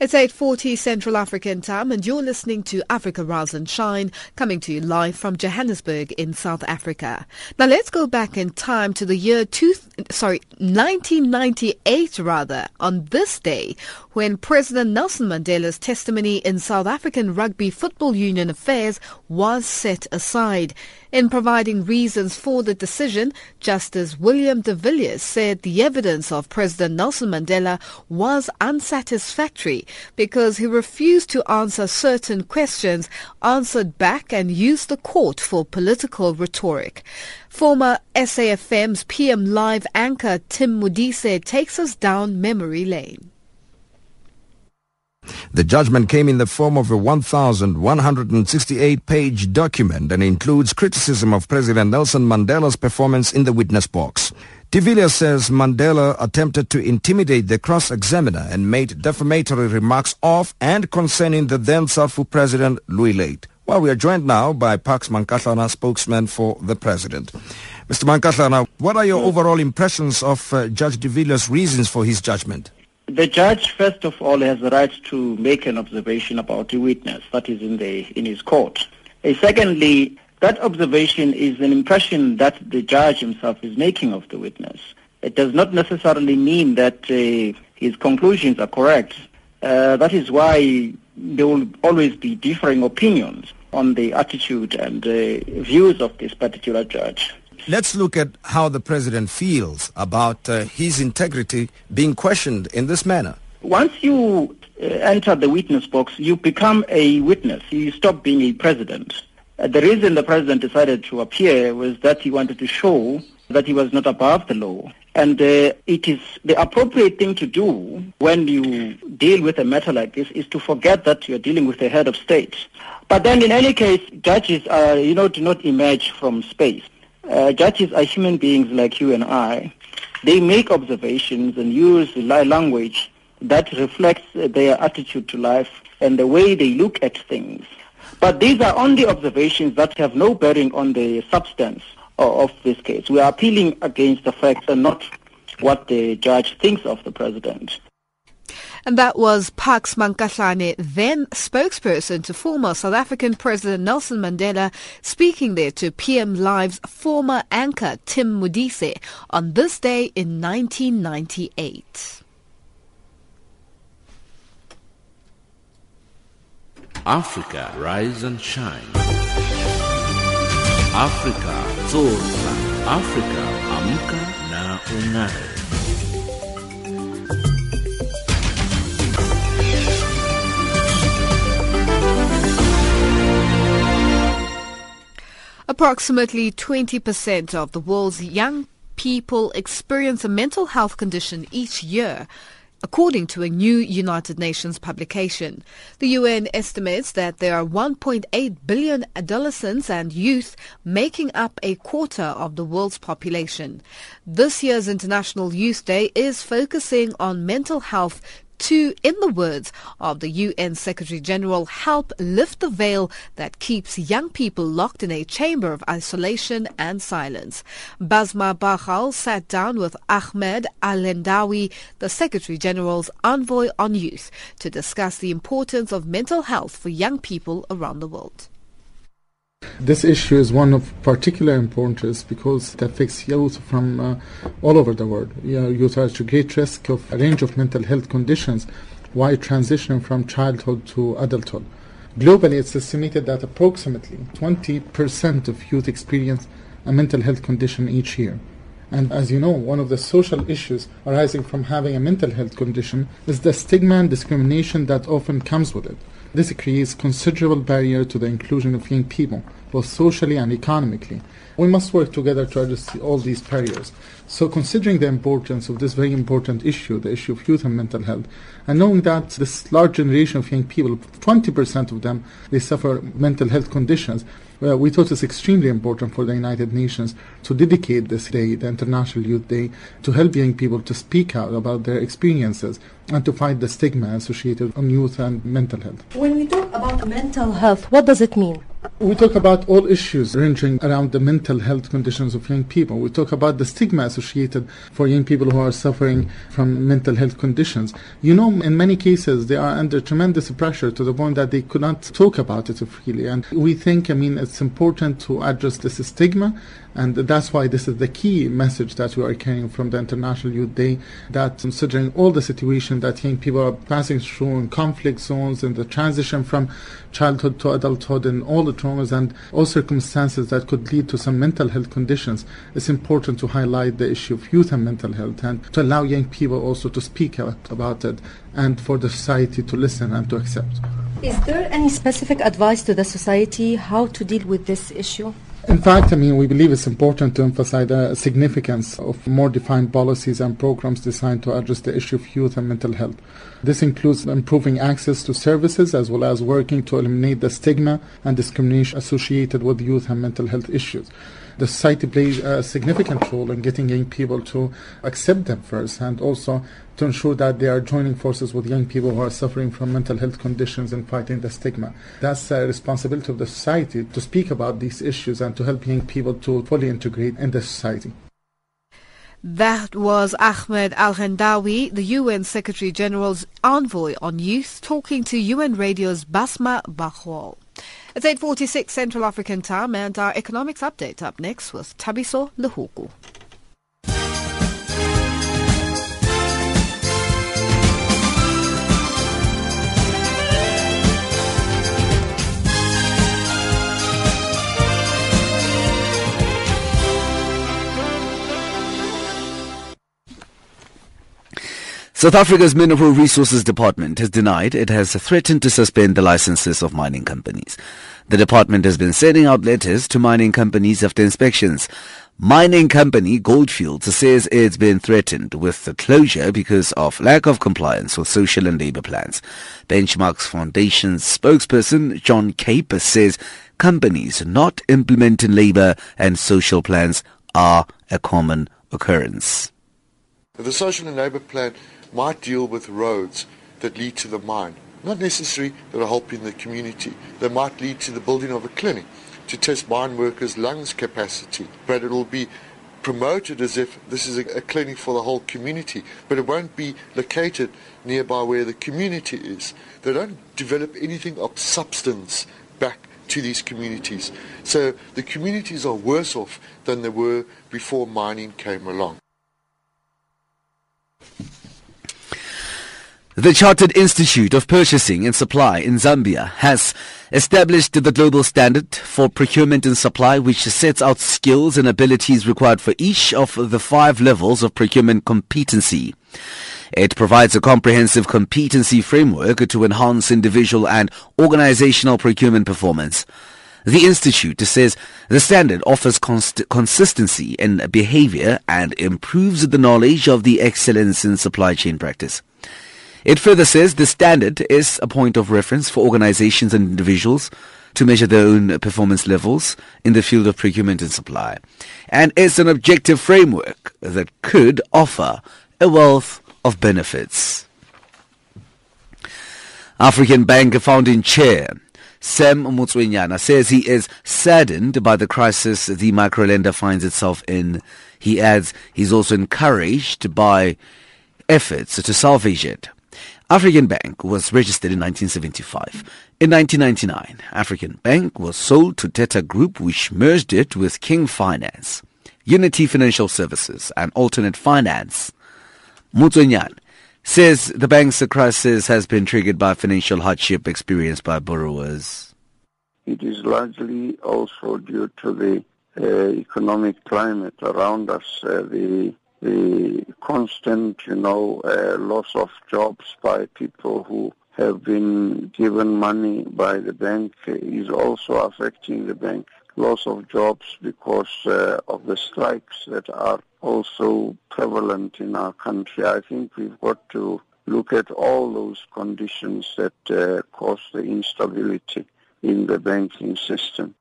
It's 8.40 Central African time and you're listening to Africa Rise and Shine coming to you live from Johannesburg in South Africa. Now let's go back in time to the year two, sorry, 1998 rather, on this day when President Nelson Mandela's testimony in South African Rugby Football Union affairs was set aside. In providing reasons for the decision, Justice William de Villiers said the evidence of President Nelson Mandela was unsatisfactory because he refused to answer certain questions, answered back and used the court for political rhetoric. Former SAFM's PM Live anchor Tim Modise takes us down memory lane. The judgment came in the form of a 1,168-page document and includes criticism of President Nelson Mandela's performance in the witness box. De Villiers says Mandela attempted to intimidate the cross-examiner and made defamatory remarks of and concerning the then SARFU President Louis Luyt. Well, we are joined now by Parks Mankahlana, spokesman for the President. Mr. Mankahlana, what are your overall impressions of uh, Judge De Villiers' reasons for his judgment? The judge, first of all, has the right to make an observation about the witness that is in the in his court. Uh, secondly, that observation is an impression that the judge himself is making of the witness. It does not necessarily mean that uh, his conclusions are correct. Uh, that is why there will always be differing opinions on the attitude and uh, views of this particular judge. Let's look at how the president feels about uh, his integrity being questioned in this manner. Once you uh, enter the witness box, you become a witness. You stop being a president. Uh, the reason the president decided to appear was that he wanted to show that he was not above the law. And uh, it is the appropriate thing to do when you deal with a matter like this is to forget that you're dealing with the head of state. But then in any case, judges are, you know, do not emerge from space. Uh, judges are human beings like you and I. They make observations and use language that reflects their attitude to life and the way they look at things. But these are only observations that have no bearing on the substance of this case. We are appealing against the facts and not what the judge thinks of the president. And that was Parks Mankahlana, then spokesperson to former South African President Nelson Mandela, speaking there to PM Live's former anchor Tim Modise on this day in 1998. Africa, rise and shine. Africa, zorka. Africa, amka na ung'are. Approximately 20% of the world's young people experience a mental health condition each year. According to a new United Nations publication, the UN estimates that there are 1.8 billion adolescents and youth making up a quarter of the world's population. This year's International Youth Day is focusing on mental health to, in the words of the UN Secretary General, help lift the veil that keeps young people locked in a chamber of isolation and silence. Basma Bahal sat down with Ahmed Alhendawi, the Secretary General's envoy on youth, to discuss the importance of mental health for young people around the world. This issue is one of particular importance because it affects youth from uh, all over the world. You know, youth are at great risk of a range of mental health conditions while transitioning from childhood to adulthood. Globally, it's estimated that approximately 20% of youth experience a mental health condition each year. And as you know, one of the social issues arising from having a mental health condition is the stigma and discrimination that often comes with it. This creates considerable barrier to the inclusion of young people, both socially and economically. We must work together to address all these barriers. So considering the importance of this very important issue, the issue of youth and mental health, and knowing that this large generation of young people, 20% of them, they suffer mental health conditions, well, we thought it's extremely important for the United Nations to dedicate this day, the International Youth Day, to help young people to speak out about their experiences and to fight the stigma associated on youth and mental health. When we talk about mental health, what does it mean? We talk about all issues ranging around the mental health conditions of young people. We talk about the stigma associated for young people who are suffering from mental health conditions. You know, in many cases, they are under tremendous pressure to the point that they could not talk about it freely. And we think, I mean, it's important to address this stigma and that's why this is the key message that we are carrying from the International Youth Day, that considering all the situation that young people are passing through in conflict zones and the transition from childhood to adulthood and all the traumas and all circumstances that could lead to some mental health conditions, it's important to highlight the issue of youth and mental health and to allow young people also to speak out about it and for the society to listen and to accept. Is there any specific advice to the society how to deal with this issue? In fact, I mean, we believe it's important to emphasize the significance of more defined policies and programs designed to address the issue of youth and mental health. This includes improving access to services as well as working to eliminate the stigma and discrimination associated with youth and mental health issues the society plays a significant role in getting young people to accept them first and also to ensure that they are joining forces with young people who are suffering from mental health conditions and fighting the stigma. That's a responsibility of the society to speak about these issues and to help young people to fully integrate in the society. That was Ahmed Alhendawi, the UN Secretary General's envoy on youth, talking to UN Radio's Basma Bahwal. It's 8.46 Central African time and our economics update up next with Tabiso Lehuku. South Africa's Mineral Resources Department has denied it has threatened to suspend the licenses of mining companies. The department has been sending out letters to mining companies after inspections. Mining company Goldfields says it's been threatened with the closure because of lack of compliance with social and labor plans. Benchmarks Foundation's spokesperson John Capel says companies not implementing labor and social plans are a common occurrence. The social and labor plan might deal with roads that lead to the mine. Not necessarily that are helping the community. They might lead to the building of a clinic to test mine workers' lungs capacity. But it will be promoted as if this is a, a, clinic for the whole community, but it won't be located nearby where the community is. They don't develop anything of substance back to these communities. So the communities are worse off than they were before mining came along. The Chartered Institute of Purchasing and Supply in Zambia has established the global standard for procurement and supply which sets out skills and abilities required for each of the five levels of procurement competency. It provides a comprehensive competency framework to enhance individual and organizational procurement performance. The Institute says the standard offers const- consistency in behavior and improves the knowledge of the excellence in supply chain practice. It further says the standard is a point of reference for organizations and individuals to measure their own performance levels in the field of procurement and supply. And it's an objective framework that could offer a wealth of benefits. African Bank founding chair Sam Motsuenyane says he is saddened by the crisis the microlender finds itself in. He adds he's also encouraged by efforts to salvage it. African Bank was registered in 1975. In 1999, African Bank was sold to Theta Group, which merged it with King Finance, Unity Financial Services, and Alternate Finance. Motsuenyane says the bank's crisis has been triggered by financial hardship experienced by borrowers. It is largely also due to the uh, economic climate around us, uh, the the constant, you know, uh, loss of jobs by people who have been given money by the bank is also affecting the bank. Loss of jobs because uh, of the strikes that are also prevalent in our country. I think we've got to look at all those conditions that uh, cause the instability in the banking system.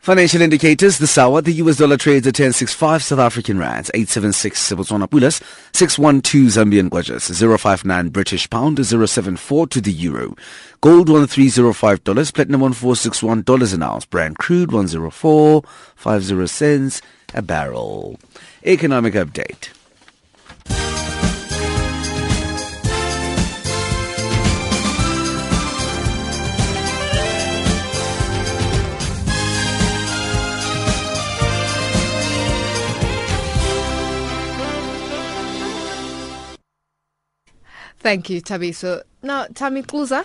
Financial indicators, the SAWA, the US dollar trades at 1065 South African rands, 876 Botswana pulas, 612 Zambian kwachas, 059 British pound, 074 to the euro. Gold $1305, platinum $1461 an ounce, Brent crude 104, 50 cents a barrel. Economic update. Thank you, Tabiso. Now, Tami Kluza,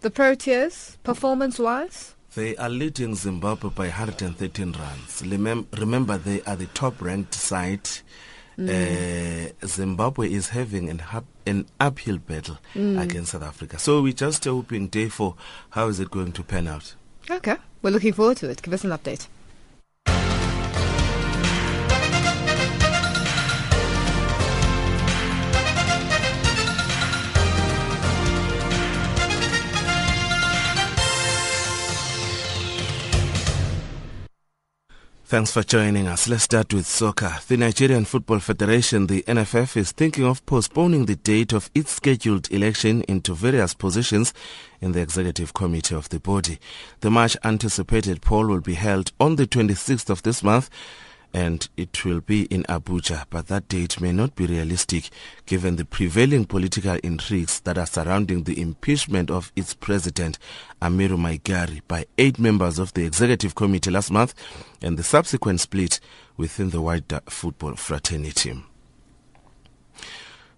the Proteas, performance-wise? They are leading Zimbabwe by 113 runs. Remember, they are the top-ranked side. Mm. Uh, Zimbabwe is having an, hap- an uphill battle Mm. against South Africa. So we're just hoping, day four, how is it going to pan out? Okay, we're looking forward to it. Give us an update. Thanks for joining us. Let's start with soccer. The Nigerian Football Federation, the NFF, is thinking of postponing the date of its scheduled election into various positions in the executive committee of the body. The much anticipated poll will be held on the 26th of this month and it will be in Abuja, but that date may not be realistic given the prevailing political intrigues that are surrounding the impeachment of its president, Aminu Maigari, by eight members of the executive committee last month and the subsequent split within the wider football fraternity.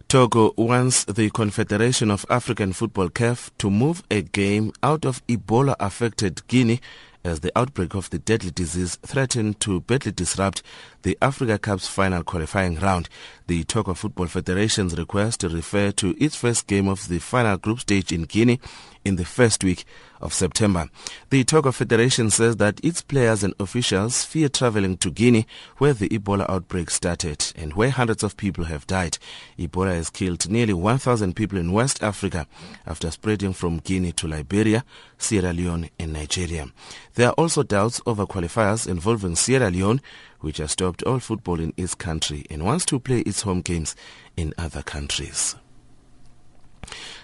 Togo wants the Confederation of African Football CAF to move a game out of Ebola-affected Guinea as the outbreak of the deadly disease threatened to badly disrupt the Africa Cup's final qualifying round. The Togo Football Federation's request to refer to its first game of the final group stage in Guinea in the first week of September. The Togo Federation says that its players and officials fear traveling to Guinea where the Ebola outbreak started and where hundreds of people have died. Ebola has killed nearly 1,000 people in West Africa after spreading from Guinea to Liberia, Sierra Leone and Nigeria. There are also doubts over qualifiers involving Sierra Leone, which has stopped all football in its country and wants to play its home games in other countries.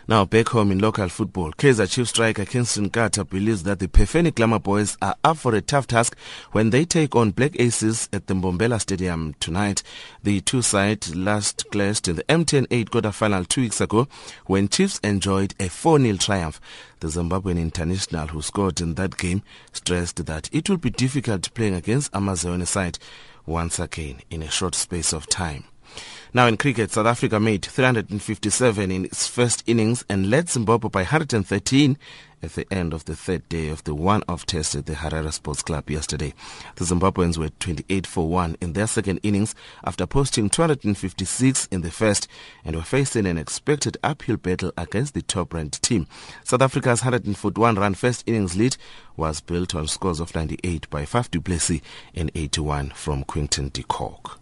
Now back home in local football, Kaizer Chief striker Kingston Nkhatha believes that the Phefeni Glamour boys are up for a tough task when they take on Black Aces at the Mbombela Stadium tonight. The two sides last clashed in the MTN 8 quarter-final two weeks ago when Chiefs enjoyed a 4-0 triumph. The Zimbabwean international who scored in that game stressed that it will be difficult playing against Amazon side once again in a short space of time. Now in cricket, South Africa made 357 in its first innings and led Zimbabwe by 113 at the end of the third day of the one-off test at the Harare Sports Club yesterday. The Zimbabweans were 28 for 1 in their second innings after posting 256 in the first and were facing an expected uphill battle against the top-ranked team. South Africa's 141 run first innings lead was built on scores of 98 by Faf du Plessis and 81 from Quinton de Kock.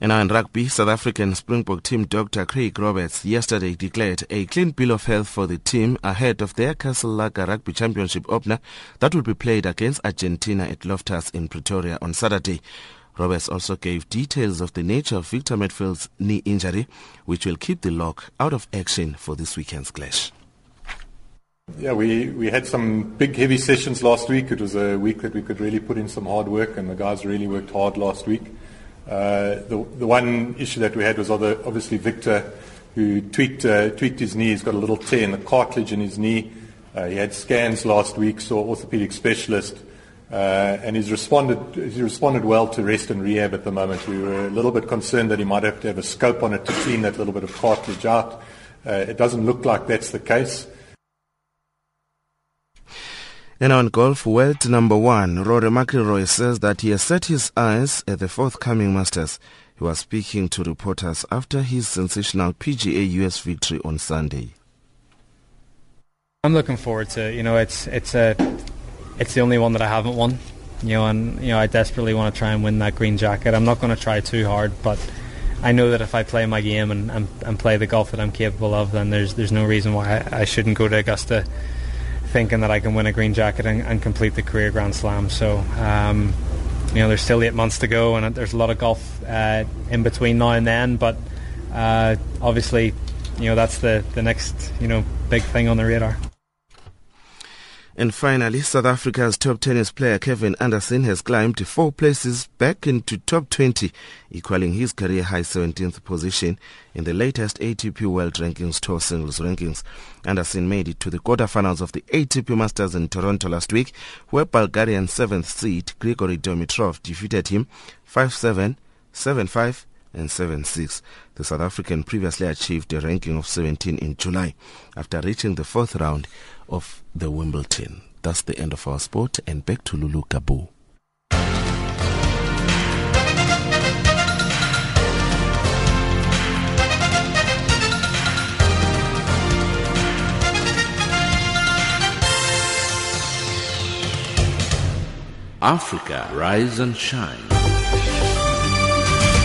And now in rugby, South African Springbok team Dr. Craig Roberts yesterday declared a clean bill of health for the team ahead of their Castle Lager Rugby Championship opener that will be played against Argentina at Loftus in Pretoria on Saturday. Roberts also gave details of the nature of Victor Matfield's knee injury, which will keep the lock out of action for this weekend's clash. Yeah, we, we had some big, heavy sessions last week. It was a week that we could really put in some hard work, and the guys really worked hard last week. Uh, the, the one issue that we had was other, obviously Victor, who tweaked, uh, tweaked his knee. He's got a little tear in the cartilage in his knee. Uh, he had scans last week, saw orthopedic specialist, Uh, and he's responded, he's responded well to rest and rehab at the moment. We were a little bit concerned that he might have to have a scope on it to clean that little bit of cartilage out. Uh, it doesn't look like that's the case. And on golf, world number one, Rory McIlroy says that he has set his eyes at the forthcoming Masters. He was speaking to reporters after his sensational PGA US victory on Sunday. I'm looking forward to. You know, it's it's a it's the only one that I haven't won. You know, and you know I desperately want to try and win that green jacket. I'm not going to try too hard, but I know that if I play my game and, and, and play the golf that I'm capable of, then there's there's no reason why I, I shouldn't go to Augusta thinking that I can win a green jacket and, and complete the career Grand Slam. So. Um, you know, there's still eight months to go, and there's a lot of golf uh, in between now and then. But uh, obviously, you know, that's the, the next you know big thing on the radar. And finally, South Africa's top tennis player Kevin Anderson has climbed four places back into top 20, equaling his career high 17th position in the latest ATP World Rankings Tour singles rankings. Anderson made it to the quarterfinals of the ATP Masters in Toronto last week, where Bulgarian 7th seed Grigor Dimitrov defeated him 5-7, 7-5, and 7-6. The South African previously achieved a ranking of 17 in July after reaching the fourth round of the Wimbledon. That's the end of our sport and back to Lulu Gabu. Africa, rise and shine.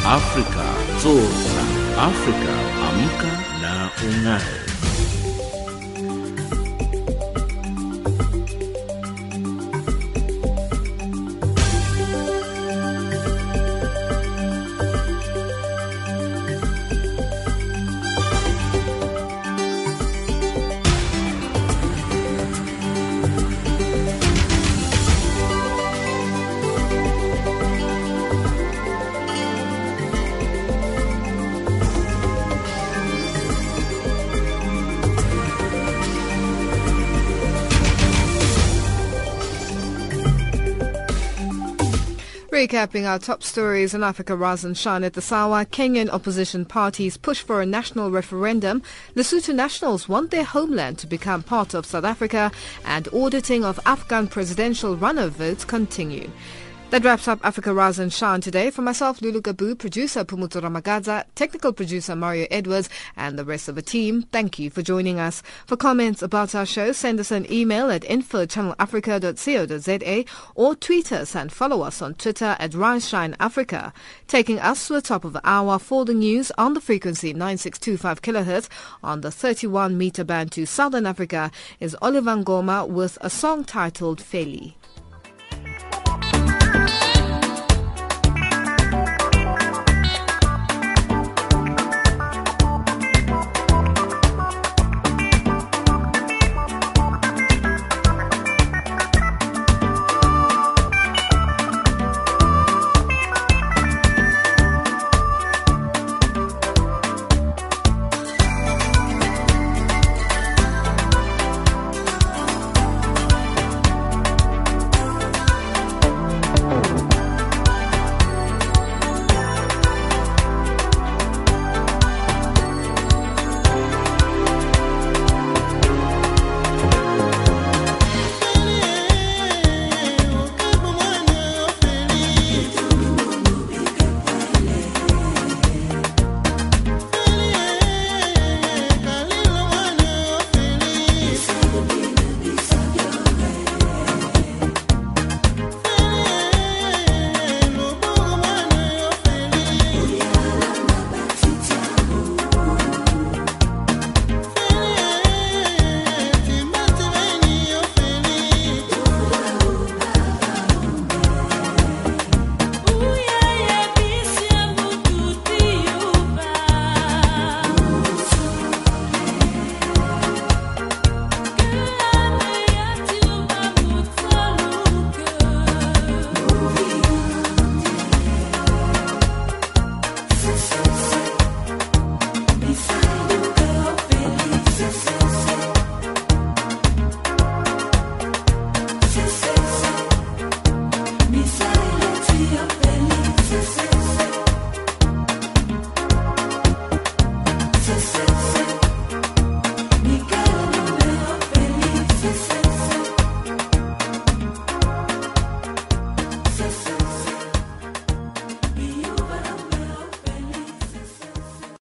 Africa, zorka. Africa, amka na ungae. Recapping our top stories in Africa and Shine at the Sawa, Kenyan opposition parties push for a national referendum. Lesotho nationals want their homeland to become part of South Africa and auditing of Afghan presidential runoff votes continue. That wraps up Africa Rise and Shine today. For myself, Lulu Gabu, producer Pumutu Ramagaza, technical producer Mario Edwards, and the rest of the team, thank you for joining us. For comments about our show, send us an email at info.channelafrica.co.za or tweet us and follow us on Twitter at Rise Shine Africa. Taking us to the top of the hour for the news on the frequency 9625 kHz on the 31 meter band to Southern Africa is Oliver Ngoma with a song titled Feli.